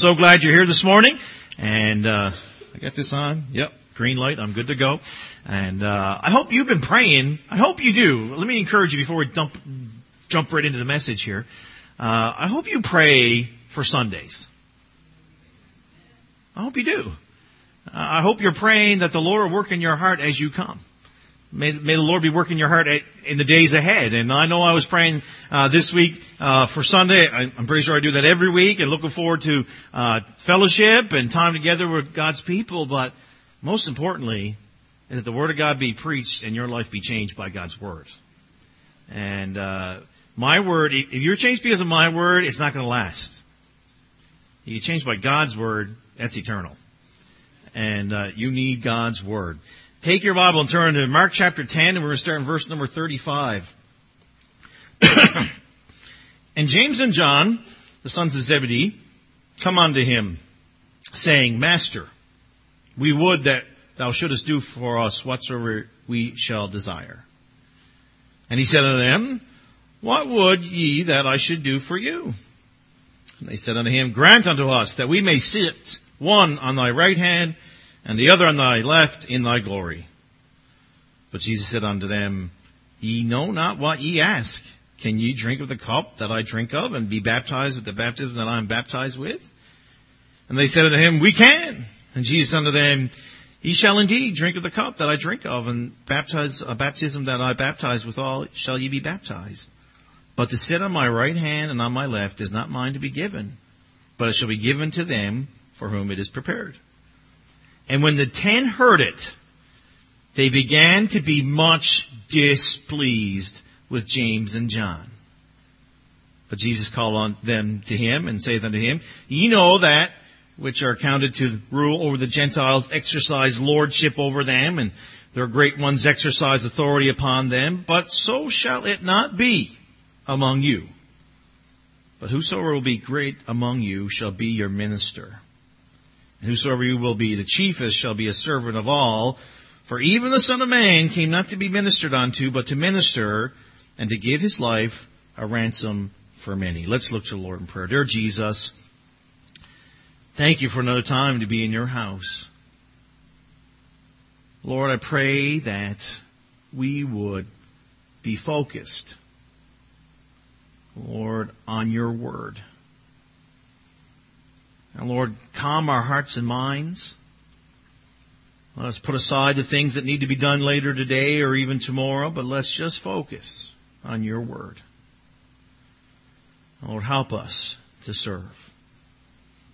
So glad you're here this morning. And, uh, I got this on. Yep. Green light. I'm good to go. And, uh, I hope you've been praying. I hope you do. Let me encourage you before we dump, jump right into the message here. Uh, I hope you pray for Sundays. I hope you do. Uh, I hope you're praying that the Lord will work in your heart as you come. May, may the Lord be working your heart in the days ahead. And I know I was praying uh, this week uh, for Sunday. I, am pretty sure I do that every week, and looking forward to uh, fellowship and time together with God's people. But most importantly, is that the Word of God be preached and your life be changed by God's Word. And uh, my word, if you're changed because of my word, it's not going to last. You get changed by God's Word, that's eternal. And uh, you need God's Word. Take your Bible and turn to Mark chapter 10, and we're going to start in verse number 35. and James and John, the sons of Zebedee, come unto him, saying, Master, we would that thou shouldest do for us whatsoever we shall desire. And he said unto them, What would ye that I should do for you? And they said unto him, Grant unto us that we may sit one on thy right hand and the other on thy left in thy glory. But Jesus said unto them, Ye know not what ye ask. Can ye drink of the cup that I drink of, and be baptized with the baptism that I am baptized with? And they said unto him, We can. And Jesus said unto them, Ye shall indeed drink of the cup that I drink of, and baptize a baptism that I baptize withal shall ye be baptized. But to sit on my right hand and on my left is not mine to be given, but it shall be given to them for whom it is prepared. And when the ten heard it, they began to be much displeased with James and John. But Jesus called on them to him and saith unto him, Ye know that which are counted to rule over the Gentiles exercise lordship over them, and their great ones exercise authority upon them, but so shall it not be among you. But whosoever will be great among you shall be your minister. Whosoever you will be the chiefest shall be a servant of all. For even the Son of Man came not to be ministered unto, but to minister and to give his life a ransom for many. Let's look to the Lord in prayer. Dear Jesus, thank you for another time to be in your house. Lord, I pray that we would be focused, Lord, on your word. Lord, calm our hearts and minds. Let us put aside the things that need to be done later today or even tomorrow, but let's just focus on your word. Lord, help us to serve.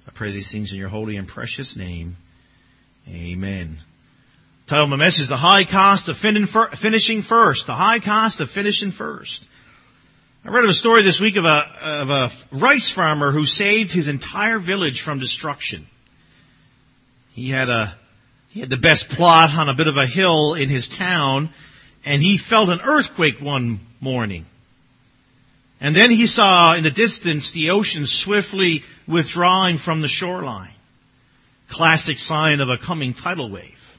I pray these things in your holy and precious name. Amen. Title of my message, The High Cost of Finishing First. The High Cost of Finishing First. I read of a story this week of a, of a rice farmer who saved his entire village from destruction. He had a, he had the best plot on a bit of a hill in his town, and he felt an earthquake one morning. And then he saw in the distance the ocean swiftly withdrawing from the shoreline. Classic sign of a coming tidal wave.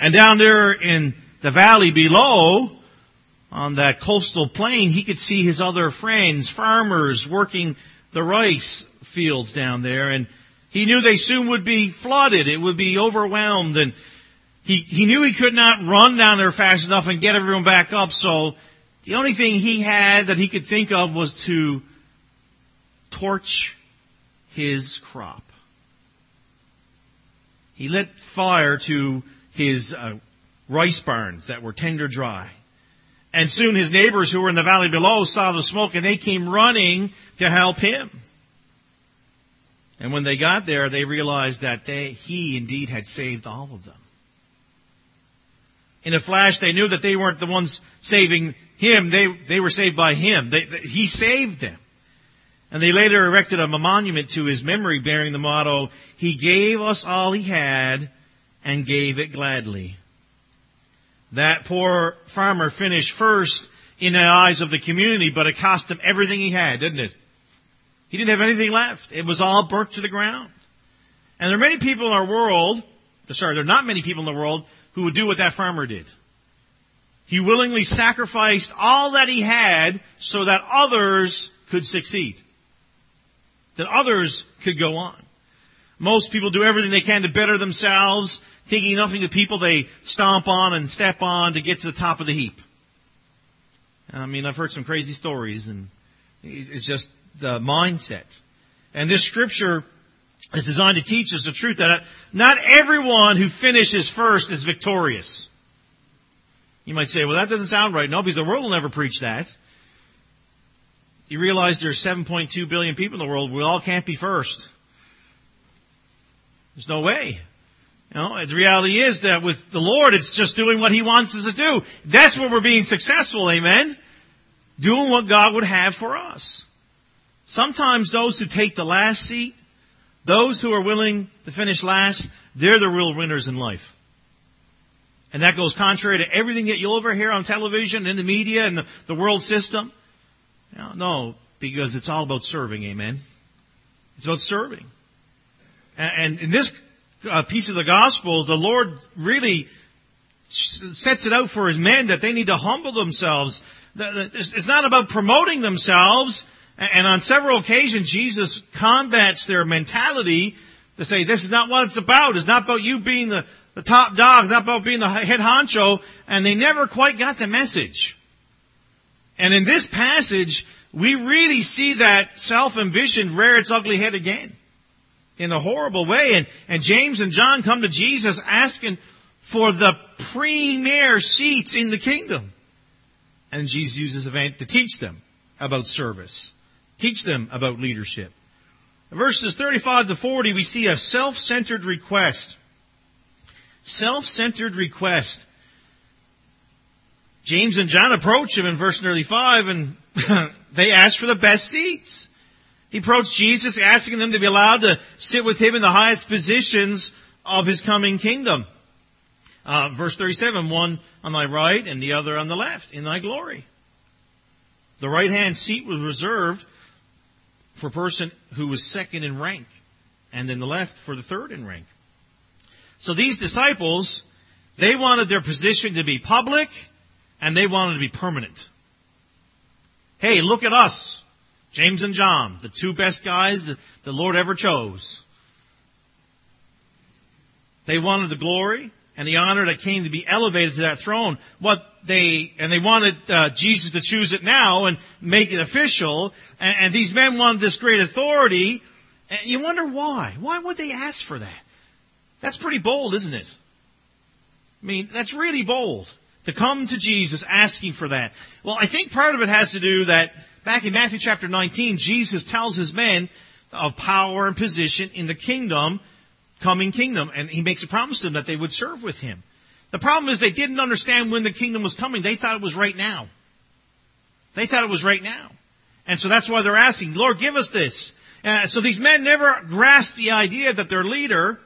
And down there in the valley below, on that coastal plain, he could see his other friends, farmers, working the rice fields down there, and he knew they soon would be flooded. It would be overwhelmed, and he, he knew he could not run down there fast enough and get everyone back up, so the only thing he had that he could think of was to torch his crop. He lit fire to his uh, rice barns that were tender dry. And soon his neighbors who were in the valley below saw the smoke and they came running to help him. And when they got there, they realized that they, he indeed had saved all of them. In a flash, they knew that they weren't the ones saving him. They, they were saved by him. They, they, he saved them. And they later erected a monument to his memory bearing the motto, He gave us all he had and gave it gladly. That poor farmer finished first in the eyes of the community, but it cost him everything he had, didn't it? He didn't have anything left. It was all burnt to the ground. And there are many people in our world, sorry, there are not many people in the world who would do what that farmer did. He willingly sacrificed all that he had so that others could succeed. that others could go on. Most people do everything they can to better themselves, thinking nothing of people they stomp on and step on to get to the top of the heap. I mean, I've heard some crazy stories and it's just the mindset. And this scripture is designed to teach us the truth that not everyone who finishes first is victorious. You might say, well, that doesn't sound right. No, because the world will never preach that. You realize there's 7.2 billion people in the world. We all can't be first. There's no way. You know, the reality is that with the Lord, it's just doing what He wants us to do. That's where we're being successful, amen? Doing what God would have for us. Sometimes those who take the last seat, those who are willing to finish last, they're the real winners in life. And that goes contrary to everything that you'll ever hear on television, in the media, and the, the world system. no, because it's all about serving, amen? It's about serving. And, and in this uh, piece of the gospel, the Lord really sets it out for his men that they need to humble themselves. It's not about promoting themselves. And on several occasions, Jesus combats their mentality to say, this is not what it's about. It's not about you being the, the top dog, It's not about being the head honcho, and they never quite got the message. And in this passage, we really see that self-ambition rear its ugly head again. In a horrible way. And, and James and John come to Jesus asking for the premier seats in the kingdom. And Jesus uses the event to teach them about service. Teach them about leadership. Verses 35 to 40, we see a self-centered request self-centered request. James and John approach him in verse 35 and they ask for the best seats. He approached Jesus asking them to be allowed to sit with him in the highest positions of his coming kingdom. Uh, verse 37, one on thy right and the other on the left in thy glory. The right hand seat was reserved for a person who was second in rank and then the left for the third in rank. So these disciples, they wanted their position to be public and they wanted to be permanent. Hey, look at us. James and John, the two best guys that the Lord ever chose. They wanted the glory and the honor that came to be elevated to that throne. What they and they wanted uh, Jesus to choose it now and make it official. And, and these men wanted this great authority. And you wonder why? Why would they ask for that? That's pretty bold, isn't it? I mean, that's really bold to come to Jesus asking for that. Well, I think part of it has to do that back in Matthew chapter 19, Jesus tells his men of power and position in the kingdom, coming kingdom, and he makes a promise to them that they would serve with him. The problem is they didn't understand when the kingdom was coming. They thought it was right now. They thought it was right now. And so that's why they're asking, Lord, give us this. Uh, so these men never grasped the idea that their leader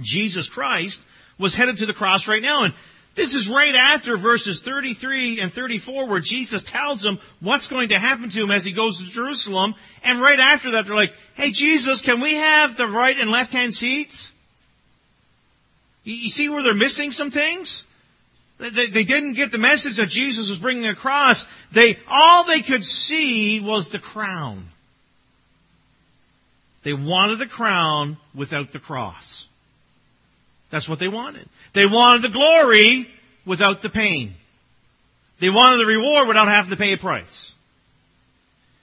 Jesus Christ, was headed to the cross right now. And this is right after verses 33 and 34 where Jesus tells them what's going to happen to him as he goes to Jerusalem. And right after that they're like, hey Jesus, can we have the right and left hand seats? You see where they're missing some things? They, didn't get the message that Jesus was bringing across. They, all they could see was the crown. They wanted the crown without the cross. That's what they wanted. They wanted the glory without the pain. They wanted the reward without having to pay a price.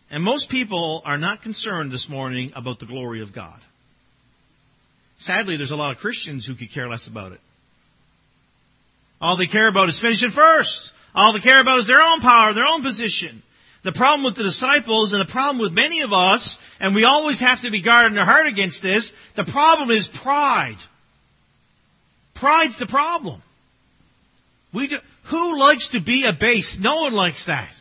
And most people are not concerned this morning about the glory of God. Sadly, there's a lot of Christians who could care less about it. All they care about is finishing first. All they care about is their own power, their own position. The problem with the disciples and the problem with many of us, and we always have to be guarding our heart against this, the problem is pride. Pride's the problem. We do, who likes to be abased? No one likes that.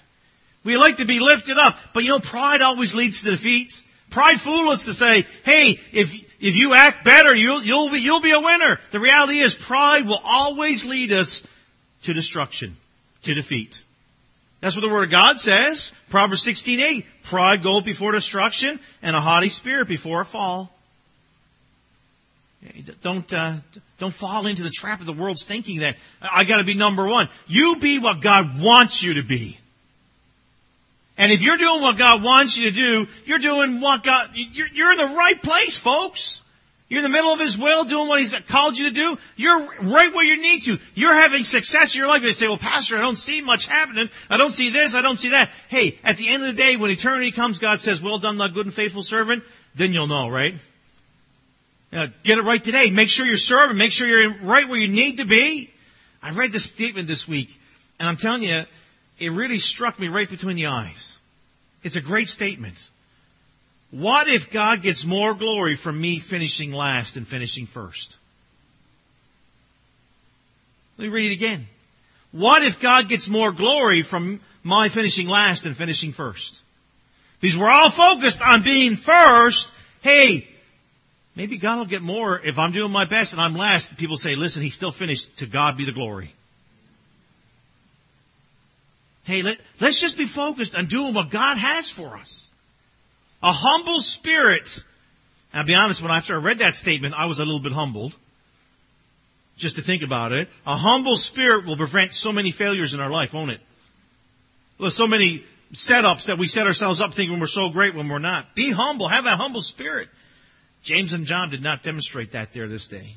We like to be lifted up, but you know, pride always leads to defeat. Pride fools us to say, "Hey, if if you act better, you'll you'll be you'll be a winner." The reality is, pride will always lead us to destruction, to defeat. That's what the Word of God says. Proverbs sixteen eight: Pride goeth before destruction, and a haughty spirit before a fall. Don't uh, don't fall into the trap of the world's thinking that I got to be number one. You be what God wants you to be. And if you're doing what God wants you to do, you're doing what God, you're, you're in the right place, folks. You're in the middle of His will, doing what He's called you to do. You're right where you need to. You're having success in your life. You say, well, Pastor, I don't see much happening. I don't see this. I don't see that. Hey, at the end of the day, when eternity comes, God says, well done, thou good and faithful servant. Then you'll know, right? Uh, get it right today. Make sure you're serving. Make sure you're right where you need to be. I read this statement this week, and I'm telling you, it really struck me right between the eyes. It's a great statement. What if God gets more glory from me finishing last than finishing first? Let me read it again. What if God gets more glory from my finishing last than finishing first? Because we're all focused on being first. Hey, maybe God will get more if I'm doing my best and I'm last. People say, listen, he still finished. To God be the glory. Hey, let, let's just be focused on doing what God has for us. A humble spirit. I'll be honest, when after I read that statement, I was a little bit humbled. Just to think about it. A humble spirit will prevent so many failures in our life, won't it? There's so many setups that we set ourselves up thinking we're so great when we're not. Be humble. Have that humble spirit. James and John did not demonstrate that there this day.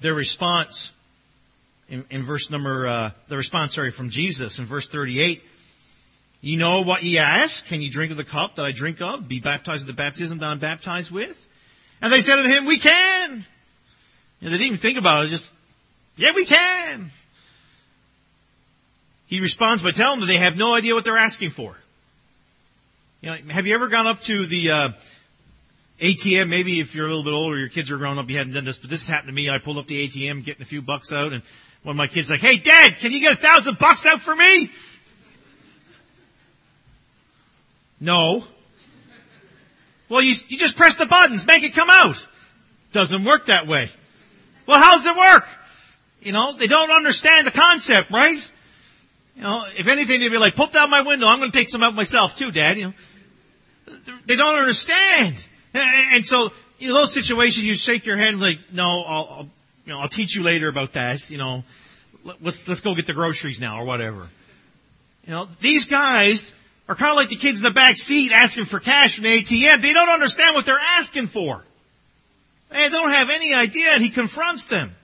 Their response in, in verse number, uh, the response, sorry, from Jesus in verse 38. You know what ye ask? Can you drink of the cup that I drink of? Be baptized with the baptism that I'm baptized with? And they said to him, we can. Know, they didn't even think about it. Just, yeah, we can. He responds by telling them that they have no idea what they're asking for. You know, have you ever gone up to the uh, ATM? Maybe if you're a little bit older, your kids are grown up, you haven't done this, but this happened to me. I pulled up the ATM, getting a few bucks out, and one of my kids like, hey dad, can you get a thousand bucks out for me? No. Well, you, you just press the buttons, make it come out. Doesn't work that way. Well, how's it work? You know, they don't understand the concept, right? You know, if anything, they'd be like, pull down my window, I'm gonna take some out myself too, dad, you know. They don't understand. And so, know, those situations, you shake your head like, no, I'll, I'll you know, I'll teach you later about that, you know, let's, let's go get the groceries now or whatever. You know, these guys are kind of like the kids in the back seat asking for cash from the ATM. They don't understand what they're asking for. They don't have any idea and he confronts them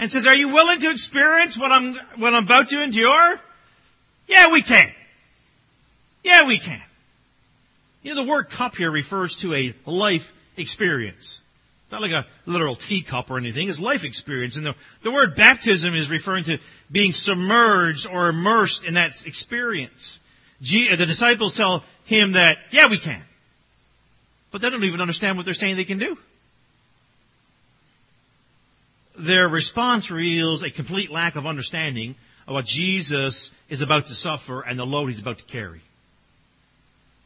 and says, are you willing to experience what I'm, what I'm about to endure? Yeah, we can. Yeah, we can. You know, the word cup here refers to a life experience. Not like a literal teacup or anything. It's life experience. And the, the word baptism is referring to being submerged or immersed in that experience. The disciples tell him that, yeah, we can. But they don't even understand what they're saying they can do. Their response reveals a complete lack of understanding of what Jesus is about to suffer and the load he's about to carry.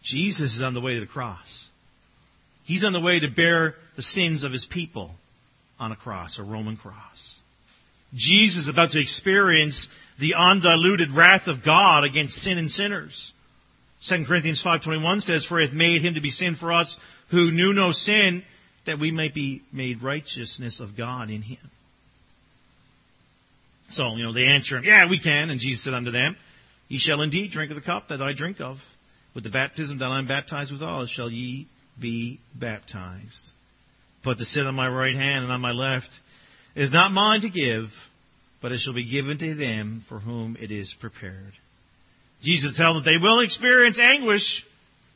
Jesus is on the way to the cross. He's on the way to bear the sins of his people on a cross, a Roman cross. Jesus is about to experience the undiluted wrath of God against sin and sinners. 2 Corinthians 5.21 says, For it made him to be sin for us who knew no sin, that we might be made righteousness of God in him. So, you know, they answer him, Yeah, we can. And Jesus said unto them, Ye shall indeed drink of the cup that I drink of. With the baptism that I am baptized withal shall ye be baptized. But to sit on my right hand and on my left is not mine to give, but it shall be given to them for whom it is prepared. Jesus tells them they will experience anguish.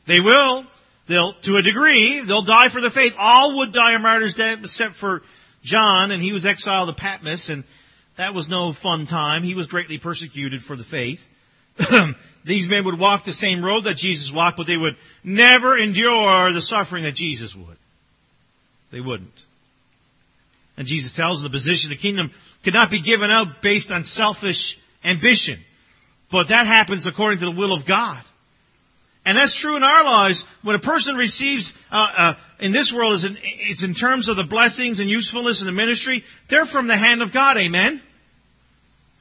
They will. They'll, to a degree, they'll die for the faith. All would die a martyr's death except for John, and he was exiled to Patmos, and that was no fun time. He was greatly persecuted for the faith. These men would walk the same road that Jesus walked, but they would never endure the suffering that Jesus would. They wouldn't. And Jesus tells them the position of the kingdom could not be given out based on selfish ambition. But that happens according to the will of God. And that's true in our lives. When a person receives, uh, uh, in this world, is in, it's in terms of the blessings and usefulness in the ministry. They're from the hand of God. Amen.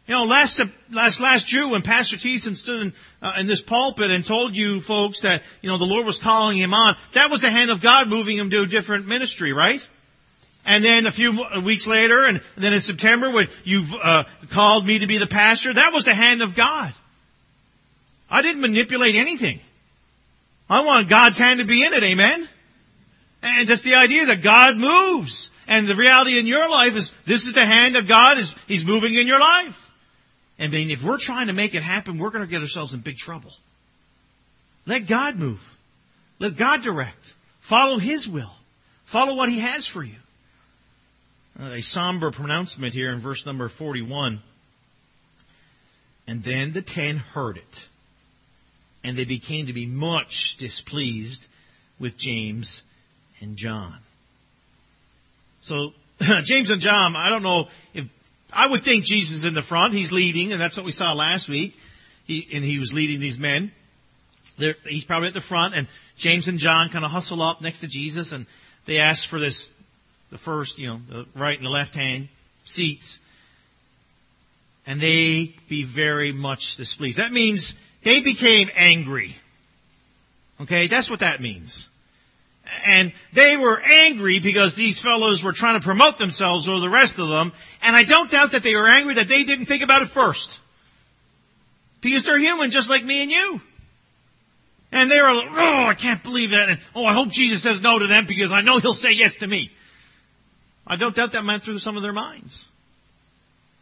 You know, last last last June when Pastor Thiessen stood in, uh, in this pulpit and told you folks that you know the Lord was calling him on, that was the hand of God moving him to a different ministry, right? And then a few weeks later, and then in September when you've uh, called me to be the pastor, that was the hand of God. I didn't manipulate anything. I want God's hand to be in it, amen? And that's the idea that God moves. And the reality in your life is this is the hand of God, is He's moving in your life. I mean, if we're trying to make it happen, we're going to get ourselves in big trouble. Let God move. Let God direct. Follow His will. Follow what He has for you. A somber pronouncement here in verse number 41. And then the ten heard it. And they became to be much displeased with James and John. So, James and John, I don't know if, I would think Jesus is in the front. He's leading, and that's what we saw last week. He, and he was leading these men. They're, he's probably at the front, and James and John kind of hustle up next to Jesus, and they ask for this, the first, you know, the right and the left hand seats. And they be very much displeased. That means they became angry. Okay, that's what that means. And they were angry because these fellows were trying to promote themselves over the rest of them. And I don't doubt that they were angry that they didn't think about it first. Because they're human just like me and you. And they were like, oh, I can't believe that. And oh, I hope Jesus says no to them because I know he'll say yes to me. I don't doubt that went through some of their minds.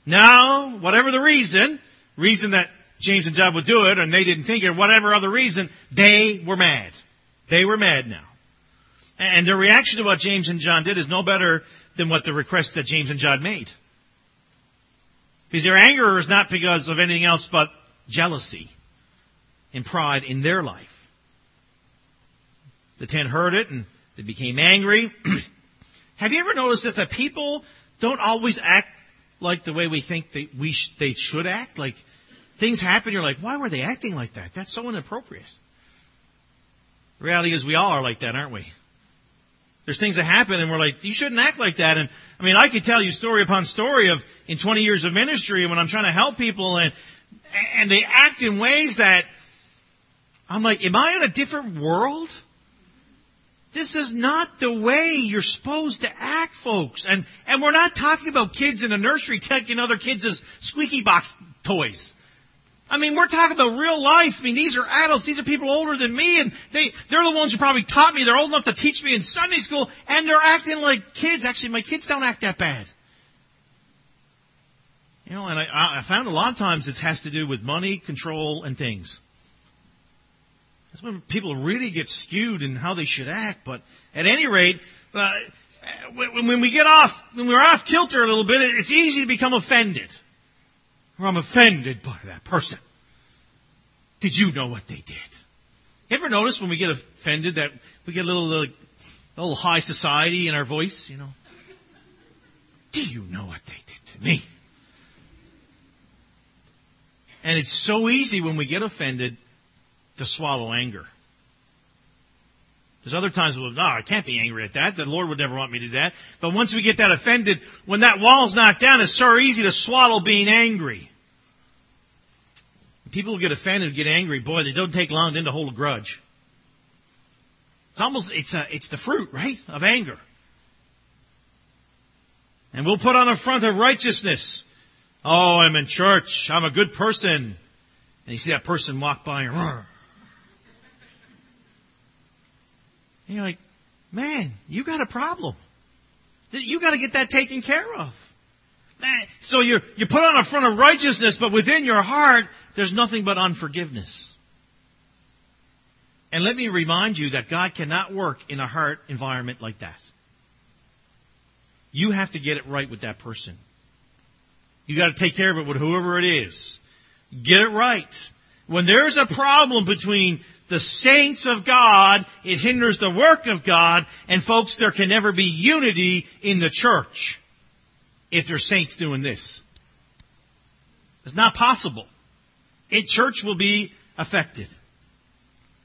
Now, whatever the reason, reason that James and John would do it and they didn't think it, whatever other reason, they were mad. They were mad now. And their reaction to what James and John did is no better than what the request that James and John made. Because their anger is not because of anything else but jealousy and pride in their life. The ten heard it and they became angry. Have you ever noticed that the people don't always act like the way we think they, we sh- they should act? Like things happen, you're like, why were they acting like that? That's so inappropriate. The reality is we all are like that, aren't we? There's things that happen and we're like, you shouldn't act like that. And I mean, I could tell you story upon story of in 20 years of ministry and when I'm trying to help people and, and they act in ways that I'm like, am I in a different world? This is not the way you're supposed to act, folks. And, and we're not talking about kids in a nursery taking other kids' squeaky box toys. I mean, we're talking about real life. I mean, these are adults. These are people older than me, and they, they're the ones who probably taught me. They're old enough to teach me in Sunday school, and they're acting like kids. Actually, my kids don't act that bad. You know, and I, I found a lot of times it has to do with money, control, and things. That's when people really get skewed in how they should act. But at any rate, uh, when, when we get off, when we're off kilter a little bit, it's easy to become offended. Or I'm offended by that person. Did you know what they did? You ever notice when we get offended that we get a little, a little high society in our voice, you know? Do you know what they did to me? And it's so easy when we get offended to swallow anger. There's other times we'll, no, I can't be angry at that. The Lord would never want me to do that. But once we get that offended, when that wall's knocked down, it's so easy to swallow being angry. People who get offended, and get angry, boy, they don't take long then to hold a grudge. It's almost, it's a, it's the fruit, right, of anger. And we'll put on a front of righteousness. Oh, I'm in church. I'm a good person. And you see that person walk by and And you're like, man, you got a problem. You got to get that taken care of. Man, so you you put on a front of righteousness, but within your heart, there's nothing but unforgiveness. And let me remind you that God cannot work in a heart environment like that. You have to get it right with that person. You got to take care of it with whoever it is. Get it right. When there's a problem between the saints of God, it hinders the work of God, and folks, there can never be unity in the church if there's saints doing this. It's not possible. A church will be affected.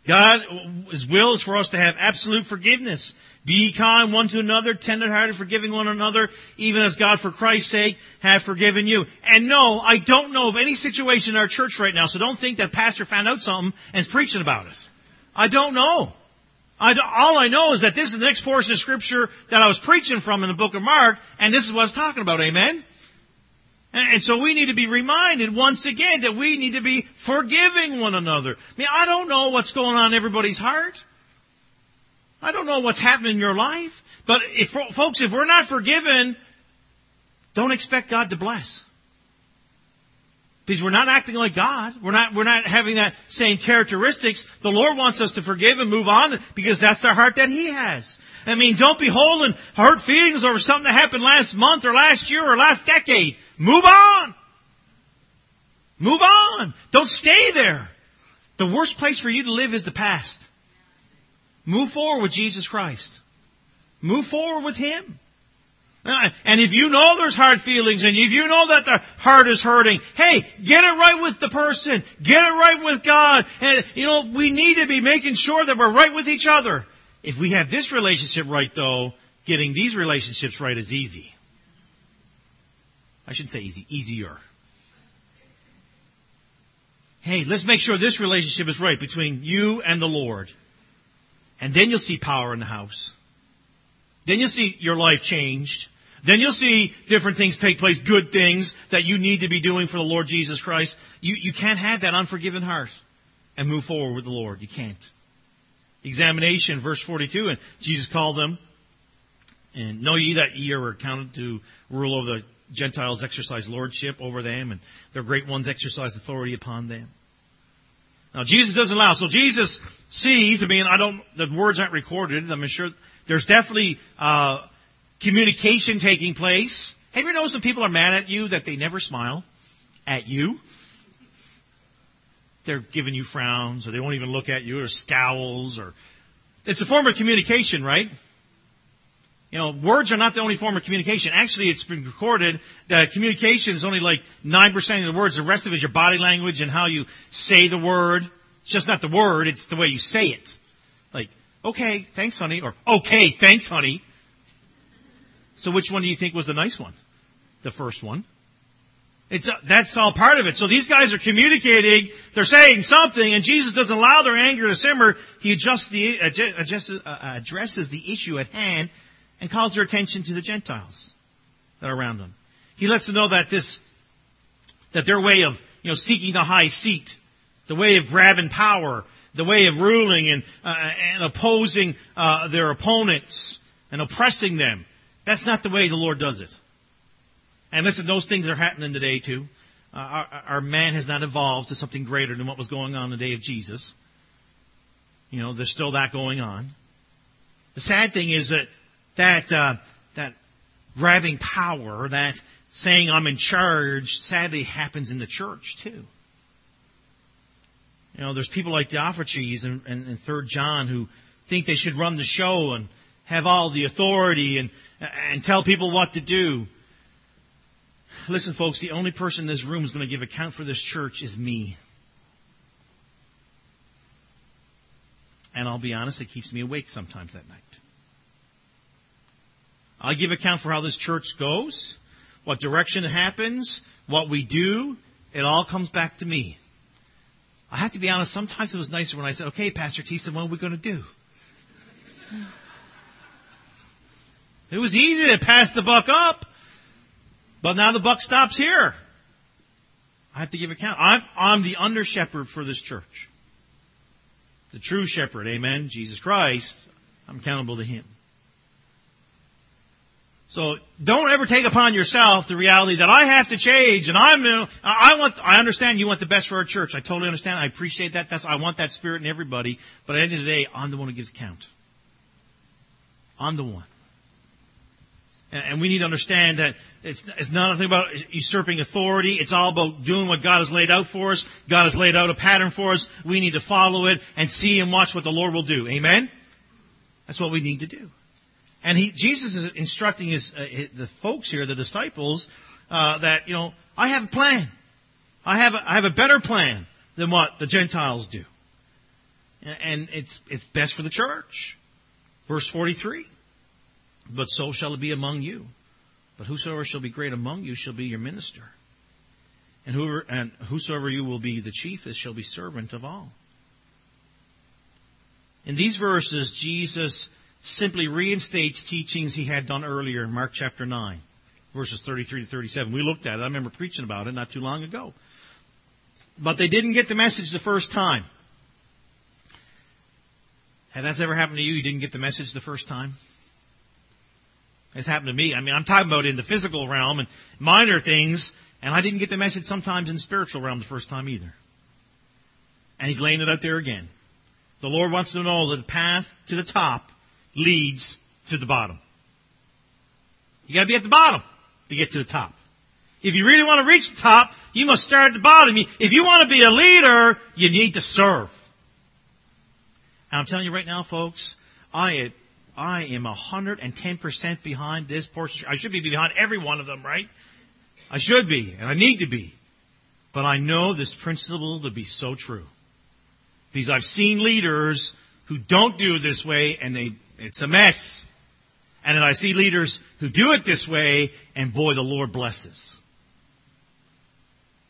God's will is for us to have absolute forgiveness. Be kind one to another, tenderhearted, forgiving one another, even as God for Christ's sake have forgiven you. And no, I don't know of any situation in our church right now, so don't think that pastor found out something and is preaching about it. I don't know. I don't, all I know is that this is the next portion of scripture that I was preaching from in the book of Mark, and this is what I was talking about, amen? And so we need to be reminded once again that we need to be forgiving one another. I mean, I don't know what's going on in everybody's heart. I don't know what's happening in your life. But if, folks, if we're not forgiven, don't expect God to bless. Because we're not acting like God. We're not, we're not having that same characteristics. The Lord wants us to forgive and move on because that's the heart that He has. I mean, don't be holding hurt feelings over something that happened last month or last year or last decade. Move on! Move on! Don't stay there. The worst place for you to live is the past. Move forward with Jesus Christ. Move forward with Him. Uh, and if you know there's hard feelings and if you know that the heart is hurting, hey, get it right with the person. Get it right with God. And, you know, we need to be making sure that we're right with each other. If we have this relationship right though, getting these relationships right is easy. I shouldn't say easy, easier. Hey, let's make sure this relationship is right between you and the Lord. And then you'll see power in the house. Then you'll see your life changed. Then you'll see different things take place, good things that you need to be doing for the Lord Jesus Christ. You, you can't have that unforgiven heart and move forward with the Lord. You can't. Examination, verse 42, and Jesus called them, and know ye that ye are accounted to rule over the Gentiles exercise lordship over them, and their great ones exercise authority upon them. Now Jesus doesn't allow. So Jesus sees. I mean, I don't. The words aren't recorded. I'm sure there's definitely uh, communication taking place. Have you noticed when people are mad at you that they never smile at you? They're giving you frowns, or they won't even look at you, or scowls, or it's a form of communication, right? You know, words are not the only form of communication. Actually, it's been recorded that communication is only like 9% of the words. The rest of it is your body language and how you say the word. It's just not the word, it's the way you say it. Like, okay, thanks honey, or okay, thanks honey. So which one do you think was the nice one? The first one. It's, uh, that's all part of it. So these guys are communicating, they're saying something, and Jesus doesn't allow their anger to simmer. He adjusts the, adjusts, uh, addresses the issue at hand and calls their attention to the Gentiles that are around them. He lets them know that this, that their way of, you know, seeking the high seat, the way of grabbing power, the way of ruling and, uh, and opposing uh, their opponents and oppressing them, that's not the way the Lord does it. And listen, those things are happening today too. Uh, our, our man has not evolved to something greater than what was going on in the day of Jesus. You know, there's still that going on. The sad thing is that that uh, that grabbing power, that saying I'm in charge, sadly happens in the church too. You know, there's people like Diotrephes and, and, and Third John who think they should run the show and have all the authority and and tell people what to do. Listen, folks, the only person in this room who's going to give account for this church is me. And I'll be honest, it keeps me awake sometimes at night. I give account for how this church goes, what direction it happens, what we do. It all comes back to me. I have to be honest, sometimes it was nicer when I said, okay, Pastor T what are we going to do? It was easy to pass the buck up, but now the buck stops here. I have to give account. I'm, I'm the under shepherd for this church. The true shepherd, amen, Jesus Christ. I'm accountable to Him. So don't ever take upon yourself the reality that I have to change and I'm, I want, I understand you want the best for our church. I totally understand. I appreciate that. That's, I want that spirit in everybody. But at the end of the day, I'm the one who gives count. I'm the one. And, we need to understand that it's, it's not nothing about usurping authority. It's all about doing what God has laid out for us. God has laid out a pattern for us. We need to follow it and see and watch what the Lord will do. Amen? That's what we need to do. And he, Jesus is instructing his, uh, the folks here, the disciples, uh, that, you know, I have a plan. I have a, I have a better plan than what the Gentiles do. And it's, it's best for the church. Verse 43. But so shall it be among you. But whosoever shall be great among you shall be your minister. And whoever, and whosoever you will be the chiefest shall be servant of all. In these verses, Jesus simply reinstates teachings he had done earlier in Mark chapter 9, verses 33 to 37. We looked at it. I remember preaching about it not too long ago. But they didn't get the message the first time. Has that ever happened to you? You didn't get the message the first time? It's happened to me. I mean, I'm talking about in the physical realm and minor things, and I didn't get the message sometimes in spiritual realm the first time either. And he's laying it out there again. The Lord wants to know that the path to the top leads to the bottom. You gotta be at the bottom to get to the top. If you really want to reach the top, you must start at the bottom. If you want to be a leader, you need to serve. And I'm telling you right now, folks, I I am 110% behind this portion. I should be behind every one of them, right? I should be, and I need to be. But I know this principle to be so true. Because I've seen leaders who don't do it this way and they, it's a mess. And then I see leaders who do it this way and boy, the Lord blesses.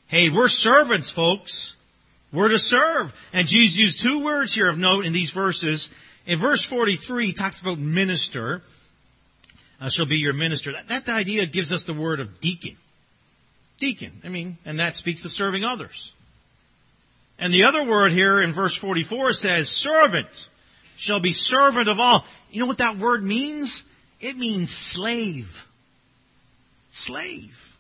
Hey, we're servants, folks. We're to serve. And Jesus used two words here of note in these verses. In verse 43, he talks about minister. Uh, shall be your minister. That, that idea gives us the word of deacon. Deacon. I mean, and that speaks of serving others. And the other word here in verse 44 says, servant shall be servant of all. You know what that word means? It means slave. Slave.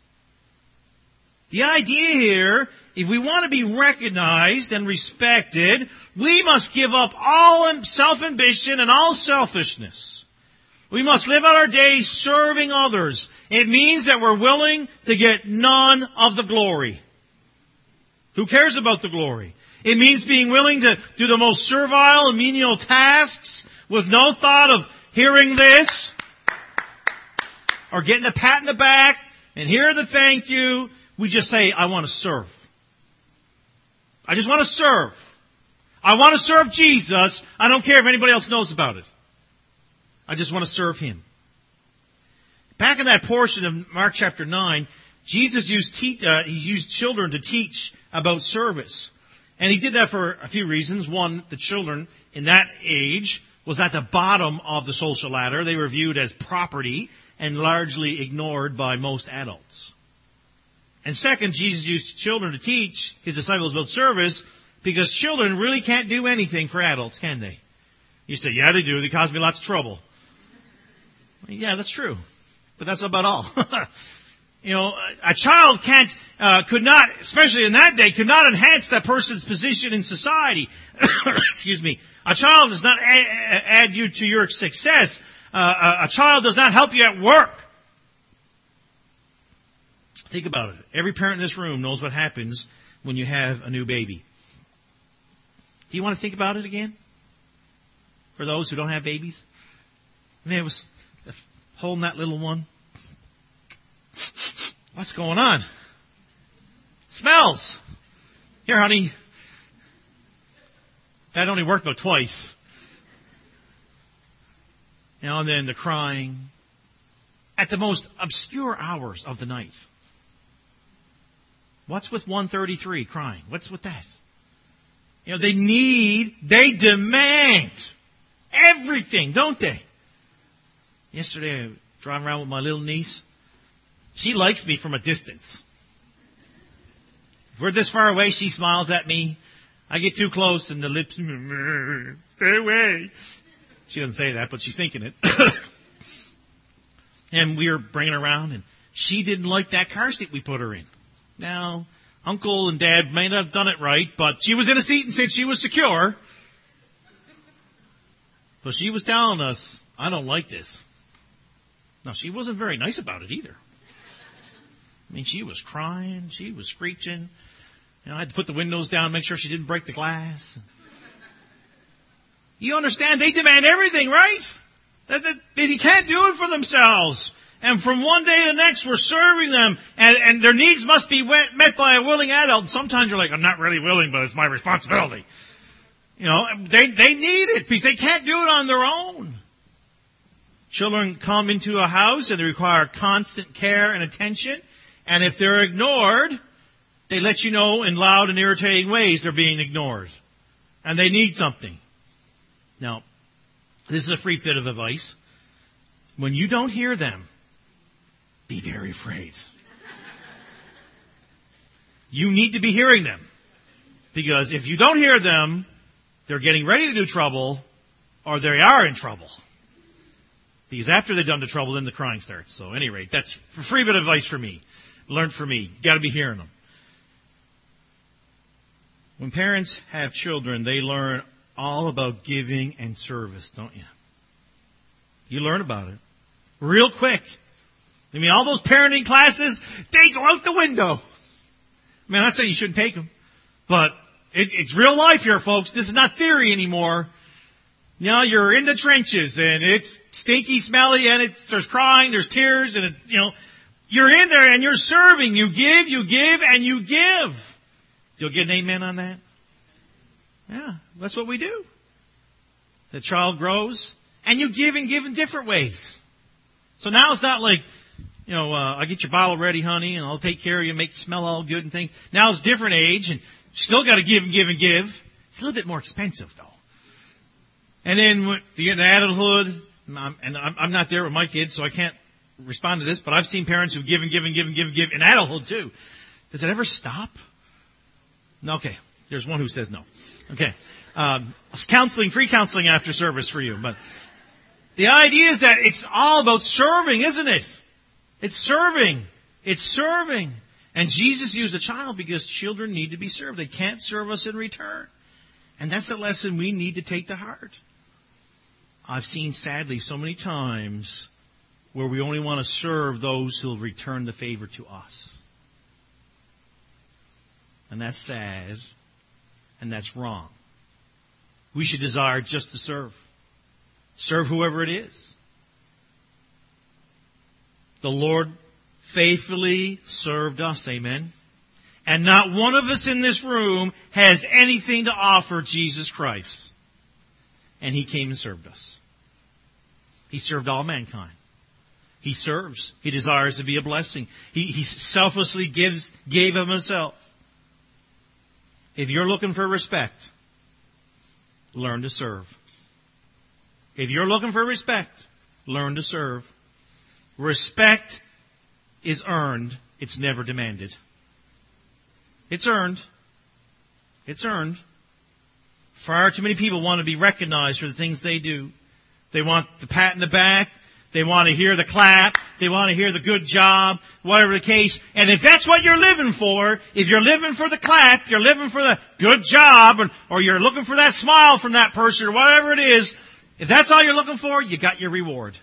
The idea here, if we want to be recognized and respected, we must give up all self-ambition and all selfishness. We must live out our days serving others. It means that we're willing to get none of the glory. Who cares about the glory? It means being willing to do the most servile and menial tasks with no thought of hearing this or getting a pat in the back and hear the thank you we just say, I want to serve. I just want to serve. I want to serve Jesus. I don't care if anybody else knows about it. I just want to serve Him. Back in that portion of Mark chapter 9, Jesus used, te- uh, he used children to teach about service. And he did that for a few reasons. One, the children in that age was at the bottom of the social ladder. They were viewed as property and largely ignored by most adults. And second, Jesus used children to teach his disciples about service because children really can't do anything for adults, can they? You say, yeah, they do. They cause me lots of trouble. Yeah, that's true. But that's about all. you know, a child can't, uh, could not, especially in that day, could not enhance that person's position in society. Excuse me. A child does not add you to your success. Uh, a child does not help you at work. Think about it. Every parent in this room knows what happens when you have a new baby. Do you want to think about it again? For those who don't have babies? I mean, it was holding that little one. What's going on? Smells. Here, honey. That only worked about twice. Now and then the crying at the most obscure hours of the night. What's with 133 crying? What's with that? You know, they need, they demand everything, don't they? Yesterday, I was driving around with my little niece. She likes me from a distance. If we're this far away, she smiles at me. I get too close and the lips, stay away. She doesn't say that, but she's thinking it. and we were bringing her around and she didn't like that car seat we put her in. Now, uncle and dad may not have done it right, but she was in a seat and said she was secure. But she was telling us, I don't like this. Now, she wasn't very nice about it either. I mean, she was crying, she was screeching. You know, I had to put the windows down, make sure she didn't break the glass. You understand? They demand everything, right? That, that, they can't do it for themselves. And from one day to the next, we're serving them, and, and their needs must be met by a willing adult. Sometimes you're like, I'm not really willing, but it's my responsibility. You know, they, they need it because they can't do it on their own. Children come into a house and they require constant care and attention. And if they're ignored, they let you know in loud and irritating ways they're being ignored. And they need something. Now, this is a free bit of advice. When you don't hear them, be very afraid. You need to be hearing them. Because if you don't hear them, they're getting ready to do trouble, or they are in trouble. Because after they've done the trouble, then the crying starts. So, at any rate, that's a free bit of advice for me. Learned for me. You Got to be hearing them. When parents have children, they learn all about giving and service, don't you? You learn about it real quick. I mean, all those parenting classes, they go out the window. I mean, I'm not saying you shouldn't take them, but it, it's real life here, folks. This is not theory anymore. Now you're in the trenches and it's stinky, smelly, and it's, there's crying, there's tears, and it, you know, you're in there and you're serving. You give, you give, and you give. You'll get an amen on that? Yeah, that's what we do. The child grows, and you give and give in different ways. So now it's not like, you know, uh, I'll get your bottle ready, honey, and I'll take care of you, make you smell all good and things. Now it's different age, and still got to give and give and give. It's a little bit more expensive, though. And then into adulthood, and I'm not there with my kids, so I can't respond to this, but I've seen parents who give and give and give and give and give in adulthood too. Does it ever stop? Okay. There's one who says no. Okay. Um, counseling, free counseling after service for you, but the idea is that it's all about serving, isn't it? It's serving. It's serving. And Jesus used a child because children need to be served. They can't serve us in return. And that's a lesson we need to take to heart. I've seen sadly so many times where we only want to serve those who will return the favor to us. And that's sad. And that's wrong. We should desire just to serve. Serve whoever it is. The Lord faithfully served us. Amen. And not one of us in this room has anything to offer Jesus Christ. And He came and served us. He served all mankind. He serves. He desires to be a blessing. He, he selflessly gives, gave of himself. If you're looking for respect, learn to serve. If you're looking for respect, learn to serve. Respect is earned. It's never demanded. It's earned. It's earned. Far too many people want to be recognized for the things they do. They want the pat in the back. They want to hear the clap. They want to hear the good job, whatever the case. And if that's what you're living for, if you're living for the clap, you're living for the good job, or you're looking for that smile from that person, or whatever it is, if that's all you're looking for, you got your reward.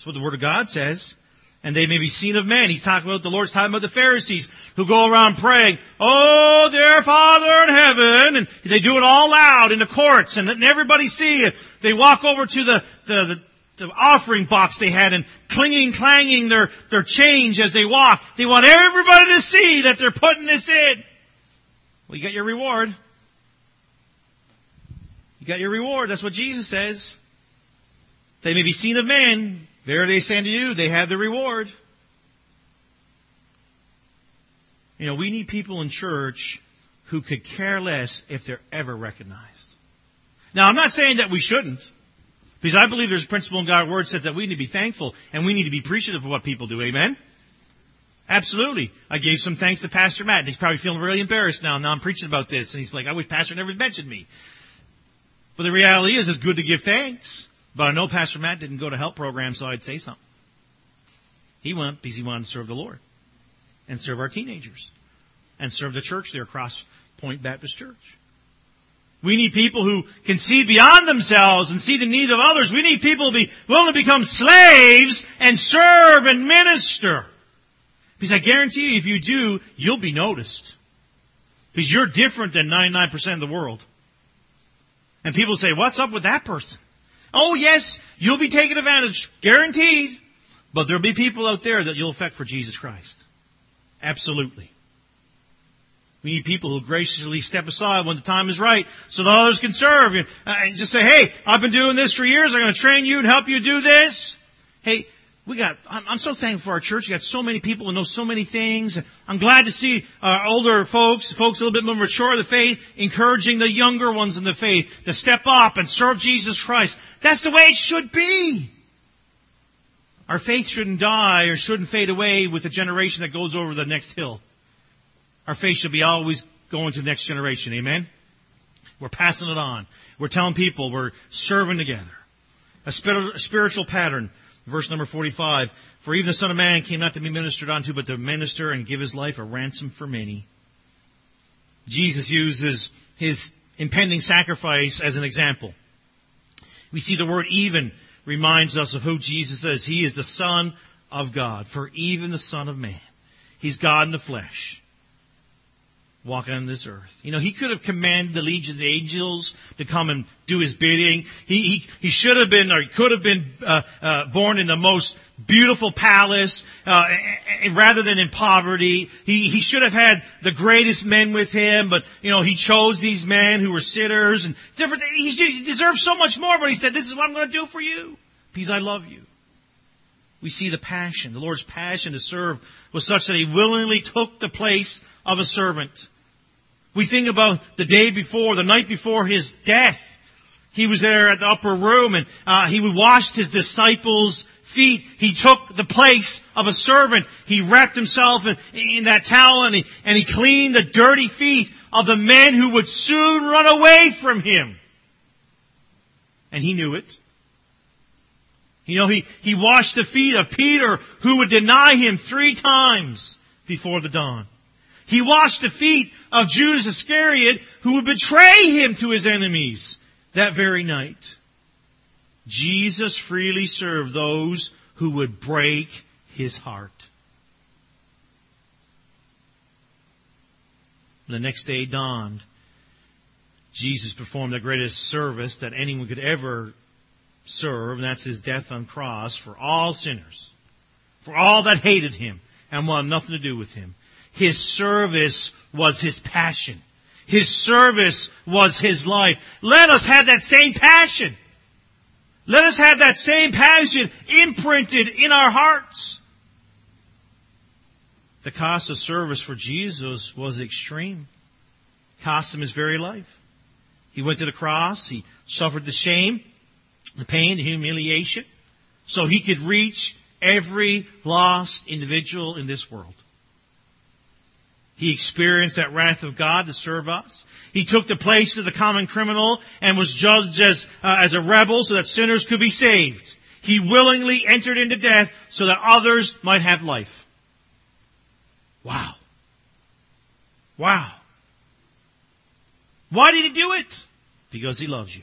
That's what the Word of God says. And they may be seen of men. He's talking about, the Lord's talking about the Pharisees who go around praying, Oh, dear Father in heaven, and they do it all loud in the courts and letting everybody see it. They walk over to the, the, the the offering box they had and clinging, clanging their, their change as they walk. They want everybody to see that they're putting this in. Well, you got your reward. You got your reward. That's what Jesus says. They may be seen of men. Verily they say unto you, they have the reward. You know, we need people in church who could care less if they're ever recognized. Now, I'm not saying that we shouldn't. Because I believe there's a principle in God's Word says that we need to be thankful and we need to be appreciative of what people do. Amen? Absolutely. I gave some thanks to Pastor Matt. He's probably feeling really embarrassed now. Now I'm preaching about this. And he's like, I wish Pastor never mentioned me. But the reality is, it's good to give thanks. But I know Pastor Matt didn't go to help program, so I'd say something. He went because he wanted to serve the Lord and serve our teenagers and serve the church there, Cross Point Baptist Church. We need people who can see beyond themselves and see the need of others. We need people to be willing to become slaves and serve and minister. Because I guarantee you, if you do, you'll be noticed. Because you're different than 99% of the world. And people say, what's up with that person? Oh yes, you'll be taken advantage, guaranteed. But there'll be people out there that you'll affect for Jesus Christ. Absolutely. We need people who graciously step aside when the time is right so that others can serve. Uh, and just say, hey, I've been doing this for years. I'm going to train you and help you do this. Hey, we got, I'm, I'm, so thankful for our church. We got so many people who know so many things. I'm glad to see our older folks, folks a little bit more mature in the faith, encouraging the younger ones in the faith to step up and serve Jesus Christ. That's the way it should be. our faith shouldn't die or shouldn't fade away with the generation that goes over the next hill. Our faith should be always going to the next generation. Amen? We're passing it on. We're telling people we're serving together. A spiritual pattern. Verse number 45. For even the Son of Man came not to be ministered unto, but to minister and give his life a ransom for many. Jesus uses his impending sacrifice as an example. We see the word even reminds us of who Jesus is. He is the Son of God, for even the Son of Man. He's God in the flesh walking on this earth. You know, he could have commanded the legion of angels to come and do his bidding. He, he, he should have been, or he could have been uh, uh, born in the most beautiful palace, uh, rather than in poverty. He, he should have had the greatest men with him, but, you know, he chose these men who were sinners and different, he, he deserves so much more, but he said, this is what I'm going to do for you, because I love you. We see the passion, the Lord's passion to serve was such that he willingly took the place of a servant. We think about the day before, the night before his death. He was there at the upper room and uh, he washed his disciples' feet. He took the place of a servant. He wrapped himself in, in that towel and he, and he cleaned the dirty feet of the men who would soon run away from him. And he knew it. You know, he, he washed the feet of Peter who would deny him three times before the dawn. He washed the feet of Judas Iscariot who would betray him to his enemies that very night. Jesus freely served those who would break his heart. When The next day dawned. Jesus performed the greatest service that anyone could ever serve, and that's his death on cross for all sinners, for all that hated him and wanted nothing to do with him. His service was his passion. His service was his life. Let us have that same passion. Let us have that same passion imprinted in our hearts. The cost of service for Jesus was extreme. Cost him his very life. He went to the cross. He suffered the shame, the pain, the humiliation, so he could reach every lost individual in this world. He experienced that wrath of God to serve us. He took the place of the common criminal and was judged as, uh, as a rebel so that sinners could be saved. He willingly entered into death so that others might have life. Wow. Wow. Why did he do it? Because he loves you.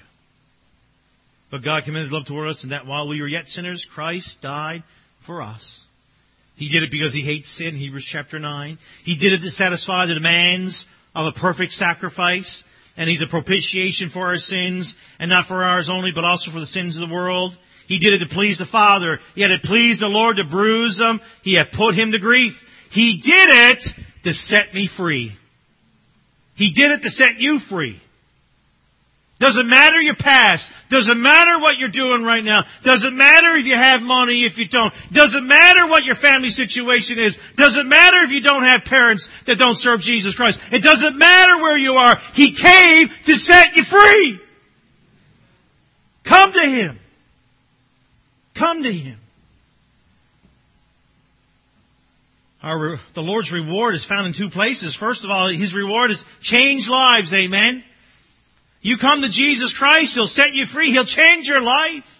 But God commended love toward us and that while we were yet sinners, Christ died for us. He did it because he hates sin, Hebrews chapter 9. He did it to satisfy the demands of a perfect sacrifice. And he's a propitiation for our sins, and not for ours only, but also for the sins of the world. He did it to please the Father. Yet it pleased the Lord to bruise him. He had put him to grief. He did it to set me free. He did it to set you free. Doesn't matter your past. Doesn't matter what you're doing right now. Doesn't matter if you have money, if you don't. Doesn't matter what your family situation is. Doesn't matter if you don't have parents that don't serve Jesus Christ. It doesn't matter where you are. He came to set you free. Come to Him. Come to Him. Our, the Lord's reward is found in two places. First of all, His reward is change lives. Amen. You come to Jesus Christ, He'll set you free. He'll change your life.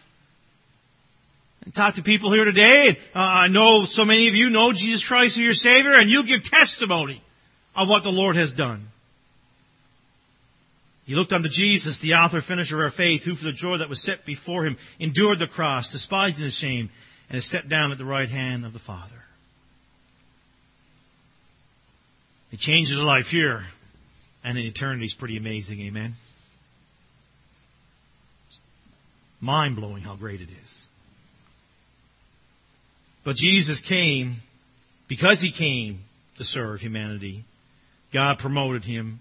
And talk to people here today. Uh, I know so many of you know Jesus Christ as your Savior, and you give testimony of what the Lord has done. He looked unto Jesus, the author finisher of our faith, who for the joy that was set before him endured the cross, despising the shame, and is set down at the right hand of the Father. He changes life here, and in eternity is pretty amazing, amen? Mind blowing how great it is. But Jesus came, because He came to serve humanity, God promoted Him.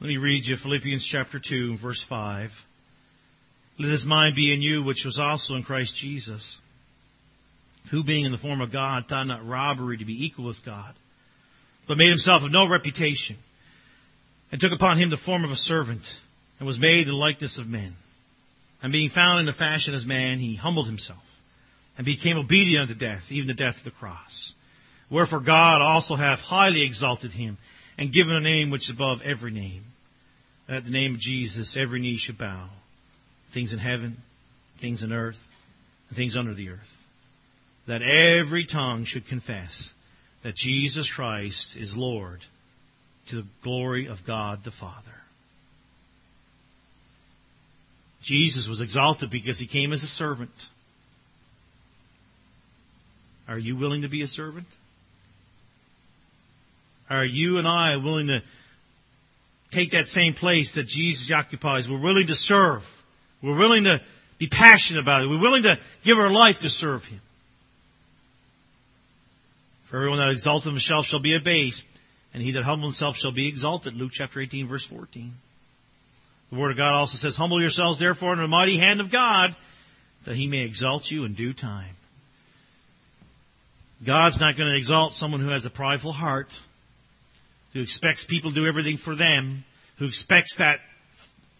Let me read you Philippians chapter 2 verse 5. Let this mind be in you which was also in Christ Jesus, who being in the form of God thought not robbery to be equal with God, but made himself of no reputation, and took upon him the form of a servant, and was made in likeness of men. And being found in the fashion as man, he humbled himself and became obedient unto death, even the death of the cross. Wherefore God also hath highly exalted him, and given a name which is above every name. At the name of Jesus every knee should bow, things in heaven, things in earth, and things under the earth. That every tongue should confess that Jesus Christ is Lord to the glory of God the Father. Jesus was exalted because he came as a servant. Are you willing to be a servant? Are you and I willing to take that same place that Jesus occupies? We're willing to serve. We're willing to be passionate about it. We're willing to give our life to serve Him. For everyone that exalteth himself shall be abased, and he that humbleth himself shall be exalted. Luke chapter 18 verse 14. The Word of God also says, Humble yourselves therefore in the mighty hand of God, that He may exalt you in due time. God's not going to exalt someone who has a prideful heart, who expects people to do everything for them, who expects that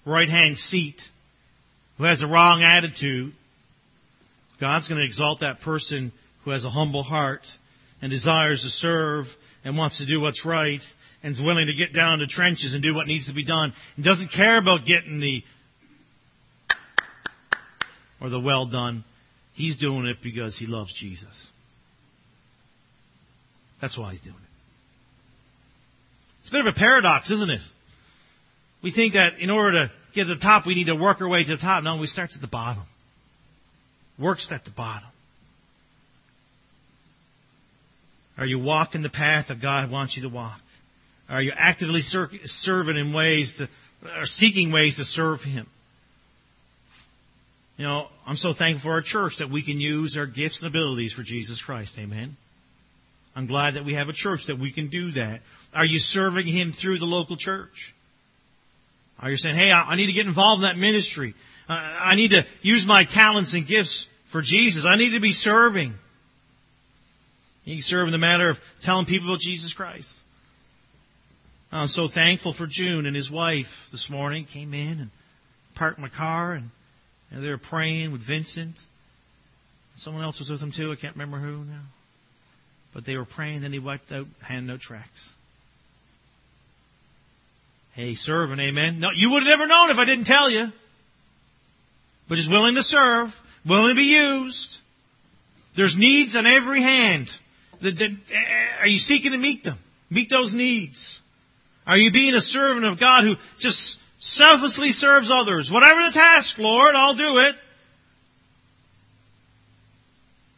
right hand seat, who has a wrong attitude. God's going to exalt that person who has a humble heart and desires to serve and wants to do what's right and is willing to get down to trenches and do what needs to be done and doesn't care about getting the or the well done. He's doing it because he loves Jesus. That's why he's doing it. It's a bit of a paradox, isn't it? We think that in order to get to the top, we need to work our way to the top. No, we start at the bottom. Works at the bottom. Are you walking the path that God wants you to walk? Are you actively ser- serving in ways to, or seeking ways to serve Him? You know, I'm so thankful for our church that we can use our gifts and abilities for Jesus Christ. Amen. I'm glad that we have a church that we can do that. Are you serving Him through the local church? Are you saying, hey, I, need to get involved in that ministry. I need to use my talents and gifts for Jesus. I need to be serving. You can serve in the matter of telling people about Jesus Christ. I'm so thankful for June and his wife this morning. Came in and parked my car and, and they were praying with Vincent. Someone else was with them too. I can't remember who now. But they were praying. Then he wiped out hand note tracks. Hey, serving, amen. No, you would have never known if I didn't tell you. But just willing to serve, willing to be used. There's needs on every hand. Eh, are you seeking to meet them? Meet those needs. Are you being a servant of God who just selflessly serves others? Whatever the task, Lord, I'll do it.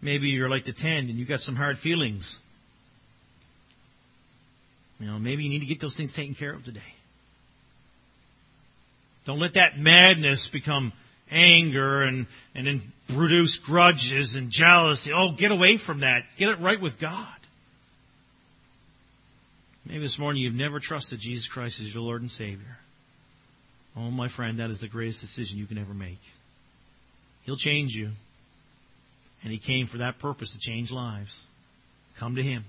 Maybe you're like the ten and you've got some hard feelings. You know, maybe you need to get those things taken care of today. Don't let that madness become anger and, and then produce grudges and jealousy. Oh, get away from that. Get it right with God. Maybe this morning you've never trusted Jesus Christ as your Lord and Savior. Oh, my friend, that is the greatest decision you can ever make. He'll change you. And He came for that purpose to change lives. Come to Him.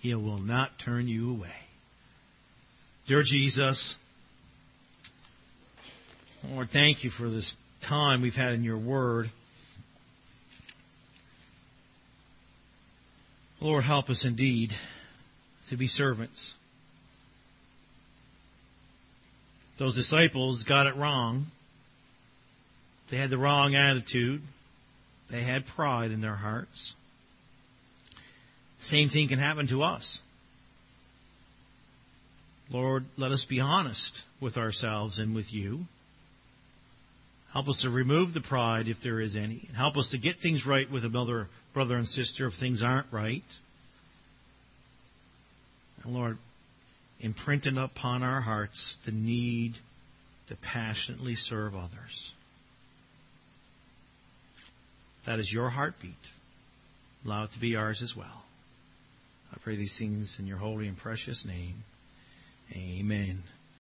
He will not turn you away. Dear Jesus, Lord, thank you for this time we've had in your Word. Lord, help us indeed to be servants. Those disciples got it wrong. They had the wrong attitude. They had pride in their hearts. Same thing can happen to us. Lord, let us be honest with ourselves and with you. Help us to remove the pride if there is any. Help us to get things right with another brother and sister if things aren't right. Lord, imprinting upon our hearts the need to passionately serve others. That is your heartbeat. Allow it to be ours as well. I pray these things in your holy and precious name. Amen.